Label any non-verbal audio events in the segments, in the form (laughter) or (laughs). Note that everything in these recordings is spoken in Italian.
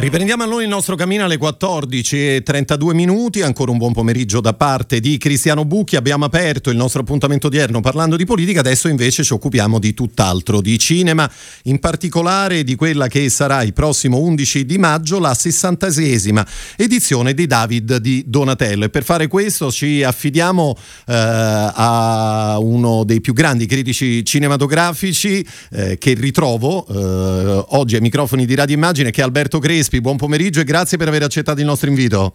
Riprendiamo allora il nostro cammino alle 14 e 32 minuti, ancora un buon pomeriggio da parte di Cristiano Bucchi, abbiamo aperto il nostro appuntamento odierno parlando di politica, adesso invece ci occupiamo di tutt'altro, di cinema, in particolare di quella che sarà il prossimo 11 di maggio, la 66esima edizione di David di Donatello. E per fare questo ci affidiamo eh, a uno dei più grandi critici cinematografici eh, che ritrovo eh, oggi ai microfoni di Radio Immagine che è Alberto Crespi Crespi, buon pomeriggio e grazie per aver accettato il nostro invito.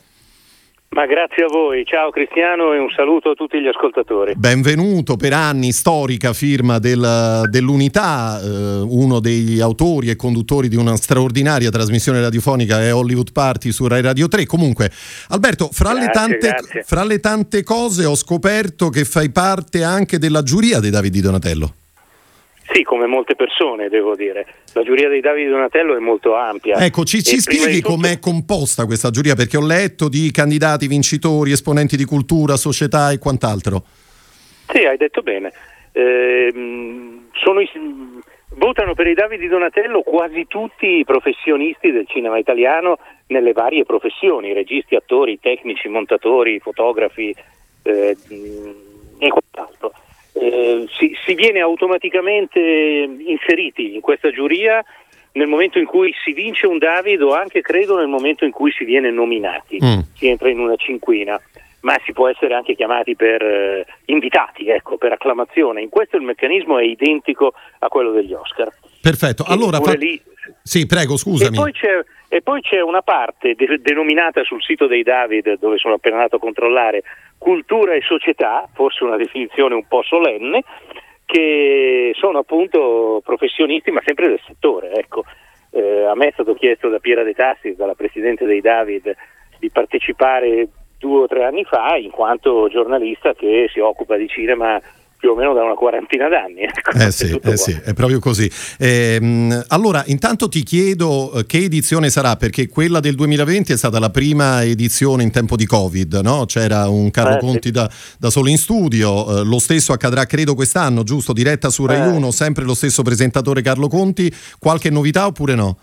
Ma grazie a voi, ciao Cristiano e un saluto a tutti gli ascoltatori. Benvenuto per anni, storica firma del, dell'Unità, eh, uno degli autori e conduttori di una straordinaria trasmissione radiofonica è Hollywood Party su Rai Radio 3. Comunque, Alberto, fra, grazie, le tante, fra le tante cose ho scoperto che fai parte anche della giuria dei Davide Donatello. Sì, come molte persone, devo dire. La giuria dei Davide Donatello è molto ampia. Ecco, ci, ci spieghi tutto... com'è composta questa giuria? Perché ho letto di candidati, vincitori, esponenti di cultura, società e quant'altro. Sì, hai detto bene. Eh, sono i, votano per i Davide Donatello quasi tutti i professionisti del cinema italiano nelle varie professioni, registi, attori, tecnici, montatori, fotografi eh, e quant'altro eh, si, si, viene automaticamente inseriti in questa giuria nel momento in cui si vince un David o anche credo nel momento in cui si viene nominati, mm. si entra in una cinquina, ma si può essere anche chiamati per eh, invitati, ecco, per acclamazione. In questo il meccanismo è identico a quello degli Oscar. Perfetto, allora fa... lì... Sì, prego, scusami. E poi c'è, e poi c'è una parte de- denominata sul sito dei David, dove sono appena andato a controllare, cultura e società, forse una definizione un po' solenne, che sono appunto professionisti ma sempre del settore. Ecco. Eh, a me è stato chiesto da Piera De Tassi, dalla Presidente dei David, di partecipare due o tre anni fa in quanto giornalista che si occupa di cinema più o meno da una quarantina d'anni. Ecco, eh sì, eh sì, è proprio così. Eh, allora, intanto ti chiedo eh, che edizione sarà, perché quella del 2020 è stata la prima edizione in tempo di Covid, no? C'era un Carlo eh, Conti sì. da, da, solo in studio, eh, lo stesso accadrà credo quest'anno, giusto? Diretta su Rai 1, eh. sempre lo stesso presentatore Carlo Conti, qualche novità oppure no?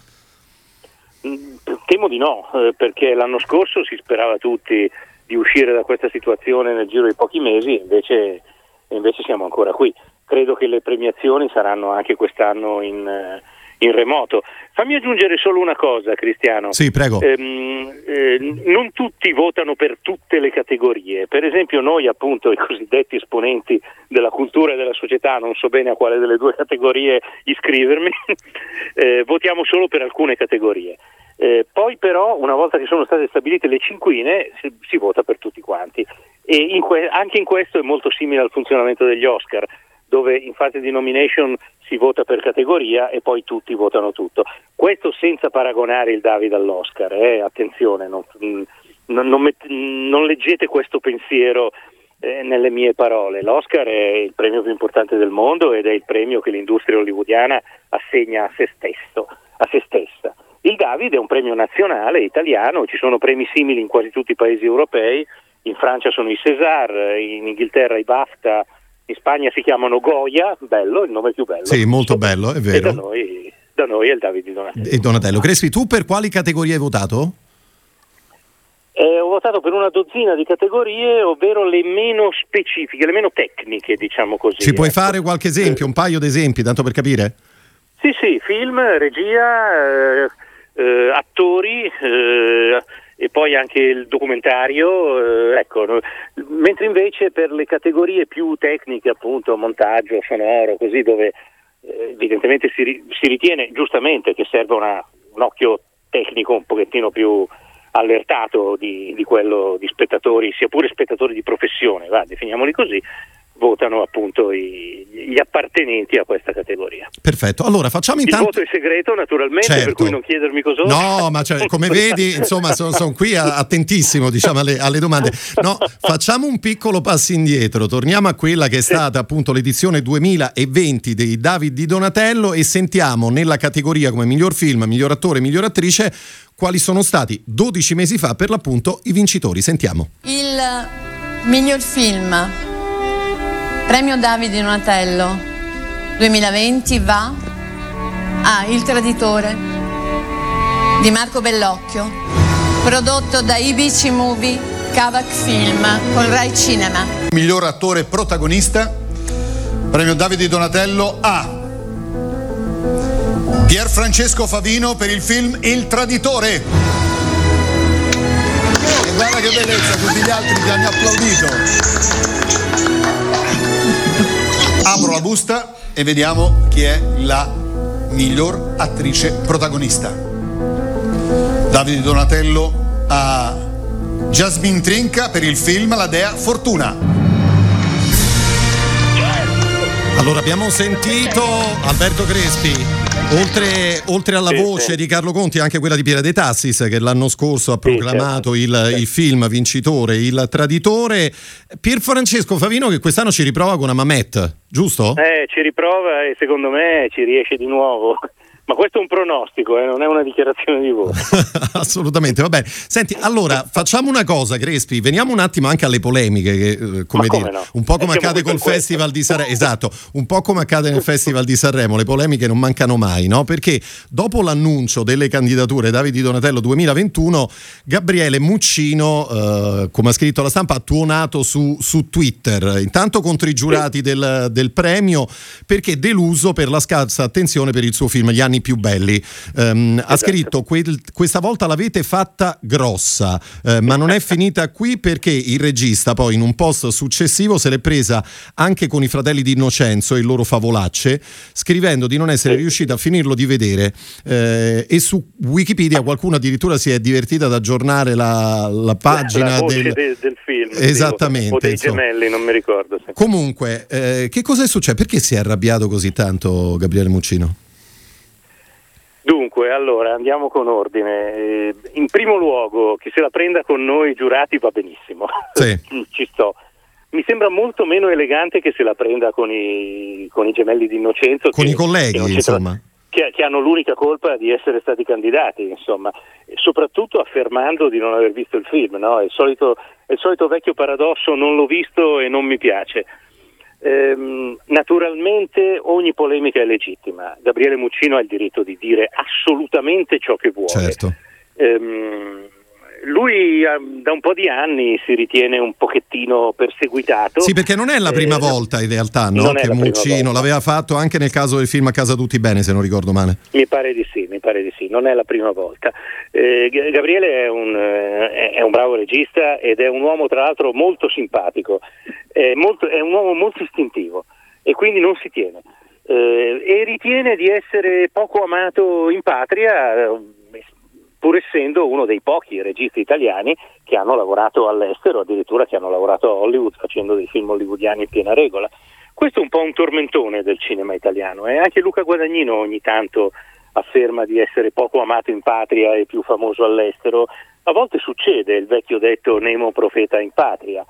Mm, temo di no, perché l'anno scorso si sperava tutti di uscire da questa situazione nel giro di pochi mesi, invece e invece siamo ancora qui. Credo che le premiazioni saranno anche quest'anno in, eh, in remoto. Fammi aggiungere solo una cosa, Cristiano. Sì, prego. Ehm, eh, non tutti votano per tutte le categorie. Per esempio, noi, appunto, i cosiddetti esponenti della cultura e della società, non so bene a quale delle due (laughs) categorie iscrivermi, (laughs) eh, votiamo solo per alcune categorie. Eh, poi però, una volta che sono state stabilite le cinquine, si, si vota per tutti quanti. E in que- anche in questo è molto simile al funzionamento degli Oscar, dove in fase di nomination si vota per categoria e poi tutti votano tutto. Questo senza paragonare il David all'Oscar, eh? attenzione, non, non, non, met- non, leggete questo pensiero eh, nelle mie parole. L'Oscar è il premio più importante del mondo ed è il premio che l'industria hollywoodiana assegna a se, stesso, a se stessa. Il David è un premio nazionale italiano, ci sono premi simili in quasi tutti i paesi europei, in Francia sono i César, in Inghilterra i BAFTA, in Spagna si chiamano Goya, bello, il nome più bello. Sì, molto bello, è vero. E da noi, da noi è il Davide Donatello. E Donatello. Crespi, tu per quali categorie hai votato? Eh, ho votato per una dozzina di categorie, ovvero le meno specifiche, le meno tecniche, diciamo così. Ci puoi ecco. fare qualche esempio, un paio di esempi, tanto per capire? Sì, sì, film, regia, eh, eh, attori, eh, e poi anche il documentario, eh, ecco, mentre invece per le categorie più tecniche, appunto montaggio, sonoro, così dove eh, evidentemente si, si, ritiene giustamente che serve una, un occhio tecnico un pochettino più allertato di, di quello di spettatori, sia pure spettatori di professione, va, definiamoli così, votano appunto i, gli appartenenti a questa categoria. Perfetto, allora facciamo intanto... Il voto è segreto naturalmente, certo. per cui non chiedermi cosa... No, ma cioè, come vedi, (laughs) insomma, sono, sono qui attentissimo diciamo, alle, alle, domande. No, facciamo un piccolo passo indietro, torniamo a quella che è stata appunto l'edizione 2020 dei David di Donatello e sentiamo nella categoria come miglior film, miglior attore, miglior attrice quali sono stati 12 mesi fa per l'appunto i vincitori. Sentiamo. Il miglior film Premio Davide Donatello 2020 va a Il Traditore di Marco Bellocchio, prodotto da IBC Movie Kavak Film con Rai Cinema. Miglior attore protagonista, premio Davide Donatello a Pier Francesco Favino per il film Il Traditore. E guarda che bellezza, tutti gli altri ti hanno applaudito. Apro la busta e vediamo chi è la miglior attrice protagonista. Davide Donatello a Jasmine Trinca per il film La Dea Fortuna. Allora abbiamo sentito Alberto Crespi Oltre, oltre, alla sì, voce sì. di Carlo Conti, anche quella di Piera De Tassis, che l'anno scorso ha proclamato sì, certo. il, il, film vincitore, Il Traditore. Pier Francesco Favino, che quest'anno ci riprova con una Mamet, giusto? Eh, ci riprova e secondo me ci riesce di nuovo. Ma questo è un pronostico, eh, non è una dichiarazione di voto. (laughs) Assolutamente, va bene. Senti, allora facciamo una cosa, Crespi, veniamo un attimo anche alle polemiche, che, eh, come dire, no? un po' come accade col Festival di Sanremo, esatto, un po' come accade nel Festival di Sanremo, le polemiche non mancano mai, no? Perché dopo l'annuncio delle candidature Davide Donatello 2021, Gabriele Muccino, eh, come ha scritto la stampa, ha tuonato su, su Twitter, intanto contro i giurati sì. del, del premio, perché deluso per la scarsa attenzione per il suo film Gli anni anni più belli. Um, esatto. Ha scritto: quel, Questa volta l'avete fatta grossa, eh, ma non è (laughs) finita qui perché il regista, poi in un post successivo, se l'è presa anche con i fratelli di Innocenzo e il loro favolacce, scrivendo di non essere riuscito a finirlo di vedere. Eh, e su Wikipedia qualcuno addirittura si è divertito ad aggiornare la, la pagina la del, de, del, film. Esattamente. O dei gemelli, non mi ricordo. Comunque, eh, che cosa è successo? Perché si è arrabbiato così tanto Gabriele Muccino? Dunque, allora andiamo con ordine. Eh, in primo luogo, che se la prenda con noi giurati va benissimo. Sì. (laughs) Ci sto. Mi sembra molto meno elegante che se la prenda con i, con i gemelli di Innocenzo. Con che, i colleghi, insomma. Che, che, hanno l'unica colpa di essere stati candidati, insomma. E soprattutto affermando di non aver visto il film. No? È, il solito, è il solito vecchio paradosso, non l'ho visto e non mi piace. Ehm, naturalmente ogni polemica è legittima, Gabriele Muccino ha il diritto di dire assolutamente ciò che vuole. Certo. Ehm, lui um, da un po' di anni si ritiene un pochettino perseguitato. Sì, perché non è la prima eh, volta in realtà no? che Muccino l'aveva fatto anche nel caso del film A casa tutti bene, se non ricordo male. Mi pare di sì, mi pare di sì, non è la prima volta. Eh, Gabriele è un, eh, è un, bravo regista ed è un uomo tra l'altro molto simpatico, è, molto, è un uomo molto istintivo e quindi non si tiene. Eh, e ritiene di essere poco amato in patria pur essendo uno dei pochi registi italiani che hanno lavorato all'estero, addirittura che hanno lavorato a Hollywood facendo dei film hollywoodiani in piena regola. Questo è un po' un tormentone del cinema italiano e eh? anche Luca Guadagnino ogni tanto afferma di essere poco amato in patria e più famoso all'estero. A volte succede il vecchio detto Nemo profeta in patria.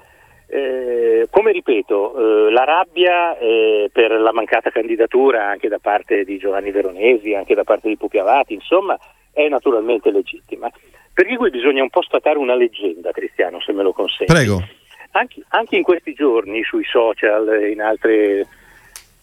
Eh, come ripeto, eh, la rabbia eh, per la mancata candidatura anche da parte di Giovanni Veronesi, anche da parte di Pupi Avati, insomma, è naturalmente legittima. Per cui bisogna un po' statare una leggenda, Cristiano, se me lo consente. Prego. Anche, anche in questi giorni sui social in altre,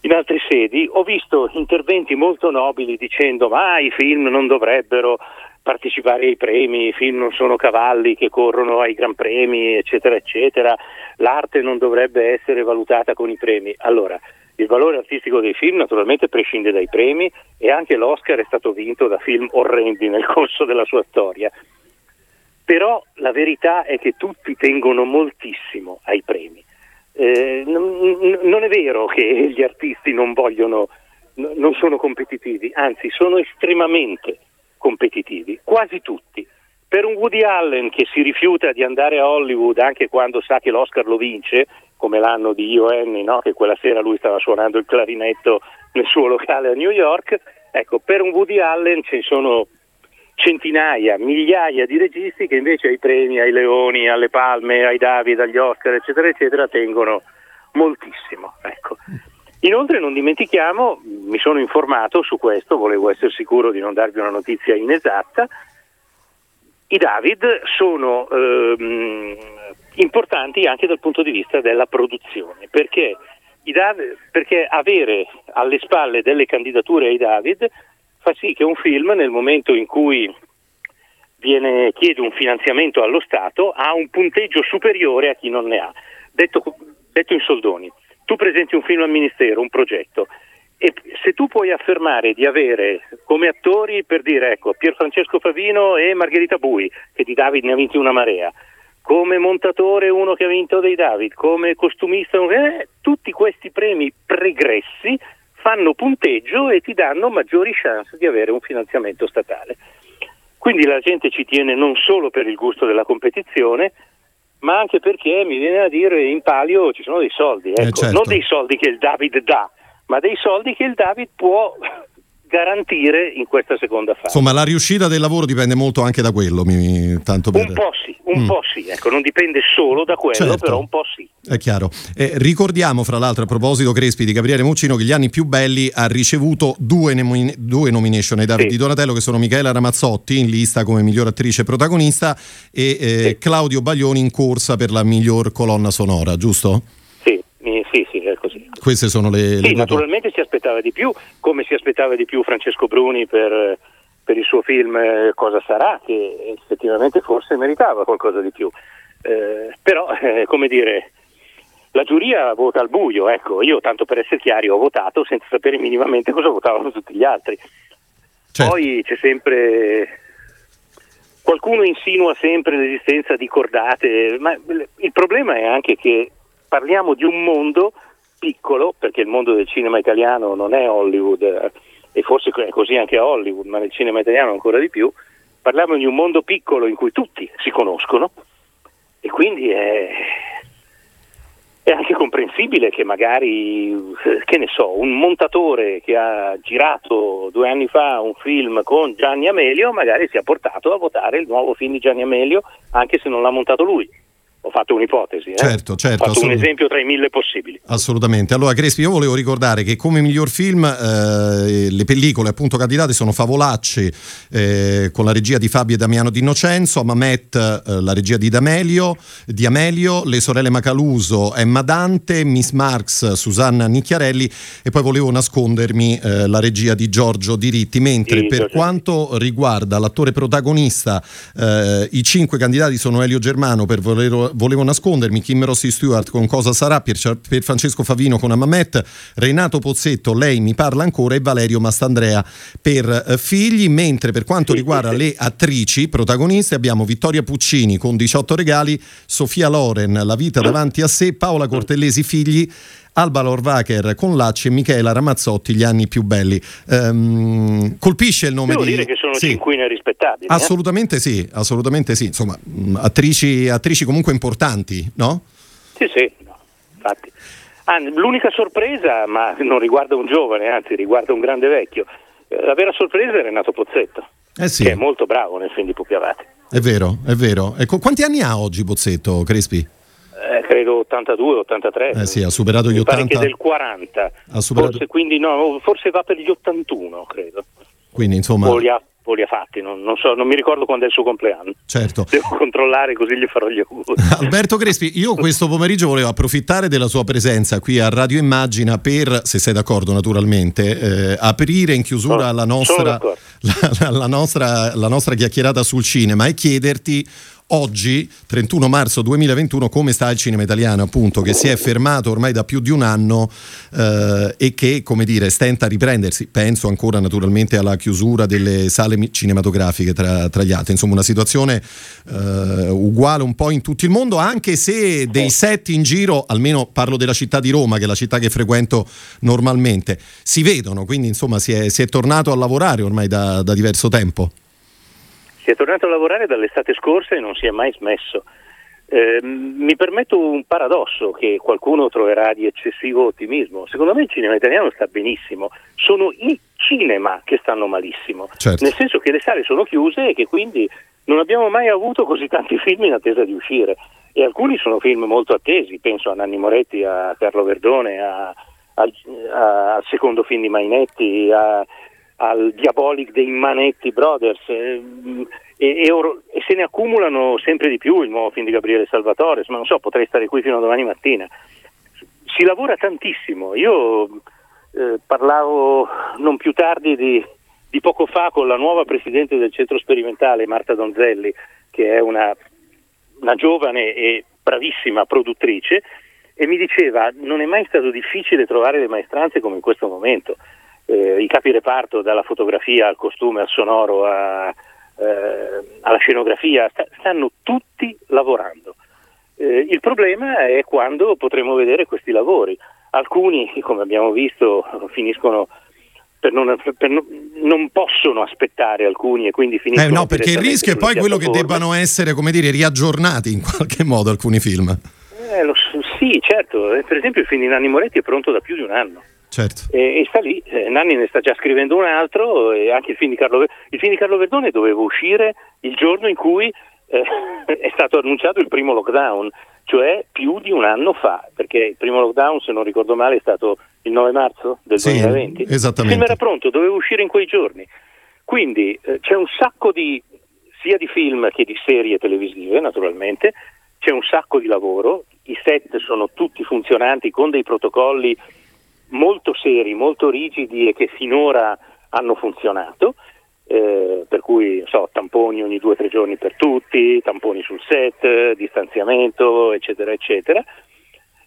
in altre sedi ho visto interventi molto nobili dicendo ma i film non dovrebbero partecipare ai premi, i film non sono cavalli che corrono ai gran premi, eccetera, eccetera, l'arte non dovrebbe essere valutata con i premi. Allora, il valore artistico dei film naturalmente prescinde dai premi e anche l'Oscar è stato vinto da film orrendi nel corso della sua storia. Però la verità è che tutti tengono moltissimo ai premi. Eh, non, non, è vero che gli artisti non vogliono, non sono competitivi, anzi sono estremamente competitivi, quasi tutti. Per un Woody Allen che si rifiuta di andare a Hollywood anche quando sa che l'Oscar lo vince, come l'anno di Io Annie, no? che quella sera lui stava suonando il clarinetto nel suo locale a New York, ecco, per un Woody Allen ci sono centinaia, migliaia di registi che invece ai premi, ai Leoni, alle Palme, ai David, agli Oscar, eccetera, eccetera, tengono moltissimo. Ecco. Inoltre non dimentichiamo, mi sono informato su questo, volevo essere sicuro di non darvi una notizia inesatta, i David sono ehm, importanti anche dal punto di vista della produzione, perché, David, perché avere alle spalle delle candidature ai David fa sì che un film nel momento in cui viene, chiede un finanziamento allo Stato ha un punteggio superiore a chi non ne ha. Detto, detto in soldoni, tu presenti un film al Ministero, un progetto, e se tu puoi affermare di avere come attori, per dire, ecco, Pier Francesco Favino e Margherita Bui, che di David ne ha vinti una marea, come montatore uno che ha vinto dei David, come costumista, eh, tutti questi premi pregressi fanno punteggio e ti danno maggiori chance di avere un finanziamento statale. Quindi la gente ci tiene non solo per il gusto della competizione, ma anche perché mi viene a dire in palio ci sono dei soldi, ecco. eh certo. non dei soldi che il David dà, ma dei soldi che il David può garantire in questa seconda fase. Insomma, la riuscita del lavoro dipende molto anche da quello, mi, tanto per... Un po' sì, un mm. po' sì, ecco, non dipende solo da quello, certo. però un po' sì. È chiaro. Eh, ricordiamo, fra l'altro, a proposito Crespi di Gabriele Muccino, che gli anni più belli ha ricevuto due, nomin- due nomination ai Davide sì. di Donatello, che sono Michela Ramazzotti in lista come miglior attrice protagonista e eh, sì. Claudio Baglioni in corsa per la miglior colonna sonora, giusto? Sì, sì, è così. Queste sono le... Sì, le naturalmente si aspettava di più, come si aspettava di più Francesco Bruni per, per il suo film eh, Cosa sarà, che effettivamente forse meritava qualcosa di più. Eh, però, eh, come dire, la giuria vota al buio, ecco, io tanto per essere chiari ho votato senza sapere minimamente cosa votavano tutti gli altri. Certo. Poi c'è sempre qualcuno insinua sempre l'esistenza di cordate, ma il problema è anche che parliamo di un mondo piccolo, perché il mondo del cinema italiano non è Hollywood, eh, e forse è così anche a Hollywood, ma nel cinema italiano ancora di più, parliamo di un mondo piccolo in cui tutti si conoscono e quindi è, è anche comprensibile che magari, che ne so, un montatore che ha girato due anni fa un film con Gianni Amelio magari sia portato a votare il nuovo film di Gianni Amelio anche se non l'ha montato lui. Ho fatto un'ipotesi, eh? certo, certo, ho fatto un esempio tra i mille possibili. Assolutamente. Allora, Crespi, io volevo ricordare che come miglior film eh, le pellicole appunto candidate sono Favolacci eh, con la regia di Fabio e Damiano D'Innocenzo, Mamet eh, la regia di D'Amelio, di Amelio, Le sorelle Macaluso, Emma Dante, Miss Marx, Susanna Nicchiarelli e poi volevo nascondermi eh, la regia di Giorgio Diritti, mentre sì, per Giorgio. quanto riguarda l'attore protagonista eh, i cinque candidati sono Elio Germano per voler volevo nascondermi, Kim Rossi Stewart con Cosa sarà, per, per Francesco Favino con Amamet, Renato Pozzetto, Lei mi parla ancora e Valerio Mastandrea per eh, Figli, mentre per quanto riguarda le attrici protagoniste abbiamo Vittoria Puccini con 18 regali, Sofia Loren, La vita davanti a sé, Paola Cortellesi Figli, Alba Lorvacher con Lacci e Michela Ramazzotti gli anni più belli. Um, colpisce il nome Devo di... dire che sono sì. cinquine rispettabili. Eh? Assolutamente eh? sì, assolutamente sì. Insomma, attrici, attrici comunque importanti, no? Sì, sì, no, infatti. Ah, l'unica sorpresa, ma non riguarda un giovane, anzi riguarda un grande vecchio, eh, la vera sorpresa è Renato Pozzetto, eh sì. che è molto bravo nel film di Pupi Avati. È vero, è vero. Ecco, quanti anni ha oggi Pozzetto, Crespi? Eh, credo 82, 83. Eh sì, ha superato gli 80. Pare del 40. Superato... Forse, quindi no, forse va per gli 81, credo. Quindi insomma... O li ha, o li ha fatti, non, non, so, non mi ricordo quando è il suo compleanno. Certo. Devo controllare così gli farò gli auguri. (laughs) Alberto Crespi, io questo pomeriggio volevo approfittare della sua presenza qui a Radio Immagina per, se sei d'accordo naturalmente, eh, aprire in chiusura no, la, nostra, (laughs) la, la, nostra, la nostra chiacchierata sul cinema e chiederti oggi, 31 marzo 2021, come sta il cinema italiano, appunto, che si è fermato ormai da più di un anno eh, e che, come dire, stenta a riprendersi. Penso ancora naturalmente alla chiusura delle sale cinematografiche tra, tra gli altri. Insomma, una situazione eh, uguale un po' in tutto il mondo, anche se dei set in giro, almeno parlo della città di Roma, che è la città che frequento normalmente, si vedono. Quindi, insomma, si è, si è tornato a lavorare ormai da, da diverso tempo. È tornato a lavorare dall'estate scorsa e non si è mai smesso. Eh, mi permetto un paradosso che qualcuno troverà di eccessivo ottimismo. Secondo me il cinema italiano sta benissimo, sono i cinema che stanno malissimo, certo. nel senso che le sale sono chiuse e che quindi non abbiamo mai avuto così tanti (laughs) film in attesa di uscire. E alcuni sono film molto attesi, penso a Nanni Moretti, a Carlo Verdone, a, al secondo film di Mainetti, a, al Diabolic dei Manetti Brothers eh, e, e, e, se ne accumulano sempre di più il nuovo film di Gabriele Salvatore, ma non so, potrei stare qui fino a domani mattina. Si lavora tantissimo, io eh, parlavo non più tardi di, di poco fa con la nuova presidente del centro sperimentale, Marta Donzelli, che è una, una giovane e bravissima produttrice, e mi diceva non è mai stato difficile trovare le maestranze come in questo momento. Eh, I capi reparto, dalla fotografia al costume, al sonoro, a, eh, alla scenografia, sta, stanno tutti lavorando. Eh, il problema è quando potremo vedere questi lavori. Alcuni, come abbiamo visto, finiscono per non, per non, non, possono aspettare alcuni e quindi finiscono. Eh no, perché il rischio è poi quello che debbano essere, come dire, riaggiornati in qualche modo alcuni film. Eh, lo, sì, certo. Eh, per esempio il film di Nanni Moretti è pronto da più di un anno. Certo. E, e, sta lì, eh, Nanni ne sta già scrivendo un altro e anche il film di Carlo, il film di Carlo Verdone doveva uscire il giorno in cui eh, (laughs) è stato annunciato il primo lockdown, cioè più di un anno fa, perché il primo lockdown, se non ricordo male, è stato il 9 marzo del sì, 2020. Esattamente. Il film era pronto, doveva uscire in quei giorni. Quindi eh, c'è un sacco di sia di film che di serie televisive, naturalmente, c'è un sacco di lavoro, i set sono tutti funzionanti con dei protocolli molto seri, molto rigidi e che finora hanno funzionato eh, per cui so, tamponi ogni due o tre giorni per tutti, tamponi sul set, distanziamento, eccetera, eccetera.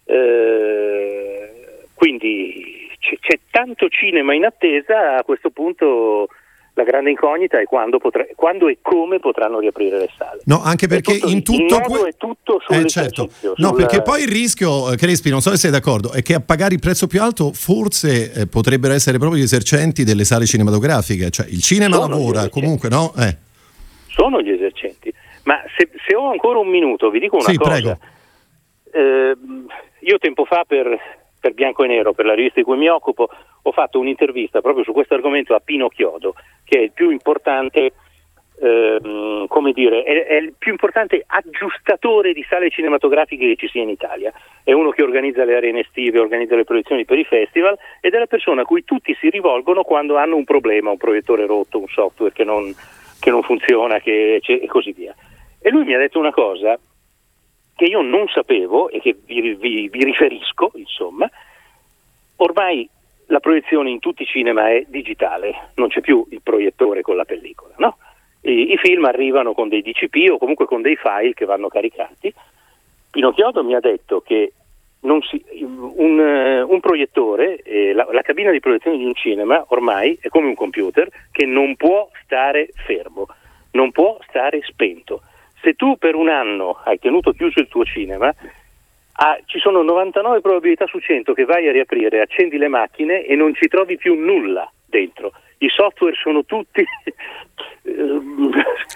Eh, quindi c'è, c'è, tanto cinema in attesa, a questo punto la grande incognita è quando, potre, quando, e come potranno riaprire le sale. No, anche perché tutto, in tutto questo è tutto eh, certo. No, sul... perché poi il rischio, eh, Crespi, non so se sei d'accordo, è che a pagare il prezzo più alto forse eh, potrebbero essere proprio gli esercenti delle sale cinematografiche, cioè il cinema Sono lavora comunque, no? Eh. Sono gli esercenti. Ma se, se, ho ancora un minuto, vi dico una sì, cosa. Prego. Eh, io tempo fa per per Bianco e Nero, per la rivista di cui mi occupo, ho fatto un'intervista proprio su questo argomento a Pino Chiodo, che è il più importante, ehm, come dire, è, è, il più importante aggiustatore di sale cinematografiche che ci sia in Italia. È uno che organizza le arene estive, organizza le proiezioni per i festival ed è la persona a cui tutti si rivolgono quando hanno un problema, un proiettore rotto, un software che non, che non funziona che, e così via. E lui mi ha detto una cosa che io non sapevo e che vi, vi, vi riferisco, insomma, ormai la proiezione in tutti i cinema è digitale, non c'è più il proiettore con la pellicola, no? I, I, film arrivano con dei DCP o comunque con dei file che vanno caricati. Pinocchiodo mi ha detto che si, un, un, proiettore, eh, la, la, cabina di proiezione di un cinema ormai è come un computer che non può stare fermo, non può stare spento se tu per un anno hai tenuto chiuso il tuo cinema, ah, ci sono 99 probabilità su 100 che vai a riaprire, accendi le macchine e non ci trovi più nulla dentro. I software sono tutti (laughs)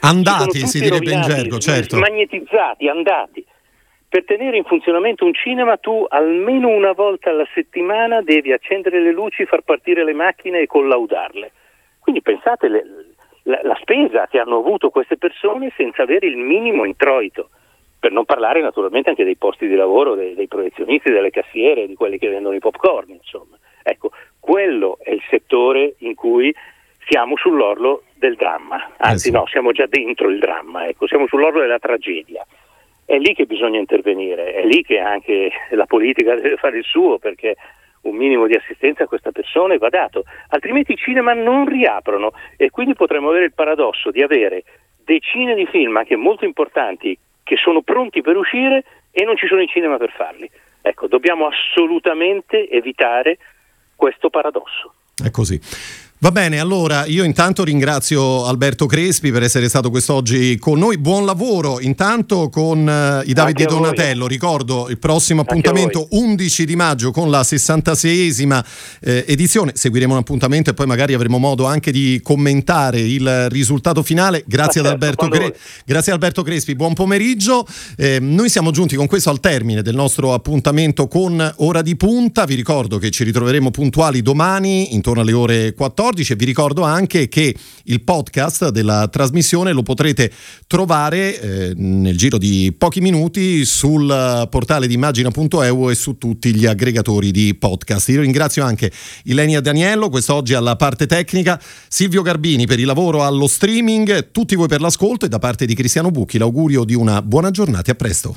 andati, sono tutti si direbbe in gergo, certo. Magnetizzati, andati. Per tenere in funzionamento un cinema tu almeno una volta alla settimana devi accendere le luci, far partire le macchine e collaudarle. Quindi pensate le, la, la spesa che hanno avuto queste persone senza avere il minimo introito per non parlare naturalmente anche dei posti di lavoro dei, dei, proiezionisti, delle cassiere, di quelli che vendono i popcorn, insomma. Ecco, quello è il settore in cui siamo sull'orlo del dramma, anzi eh sì. no, siamo già dentro il dramma, ecco, siamo sull'orlo della tragedia. È lì che bisogna intervenire, è lì che anche la politica deve fare il suo, perché un minimo di assistenza a questa persona va dato, altrimenti i cinema non riaprono e quindi potremmo avere il paradosso di avere decine di film anche molto importanti che sono pronti per uscire e non ci sono i cinema per farli. Ecco, dobbiamo assolutamente evitare questo paradosso. È così. Va bene, allora io intanto ringrazio Alberto Crespi per essere stato quest'oggi con noi. Buon lavoro intanto con uh, i Davide Donatello. Ricordo il prossimo appuntamento 11 di maggio con la 66esima eh, edizione. Seguiremo un appuntamento e poi magari avremo modo anche di commentare il risultato finale. Grazie, ad, Alberto Cre- grazie ad Alberto Crespi, buon pomeriggio. Eh, noi siamo giunti con questo al termine del nostro appuntamento con Ora di Punta. Vi ricordo che ci ritroveremo puntuali domani intorno alle ore 14 14 vi ricordo anche che il podcast della trasmissione lo potrete trovare eh, nel giro di pochi minuti sul portale di immagina.eu e su tutti gli aggregatori di podcast. Io ringrazio anche Ilenia Daniello quest'oggi alla parte tecnica, Silvio Garbini per il lavoro allo streaming, tutti voi per l'ascolto e da parte di Cristiano Bucchi l'augurio di una buona giornata e a presto.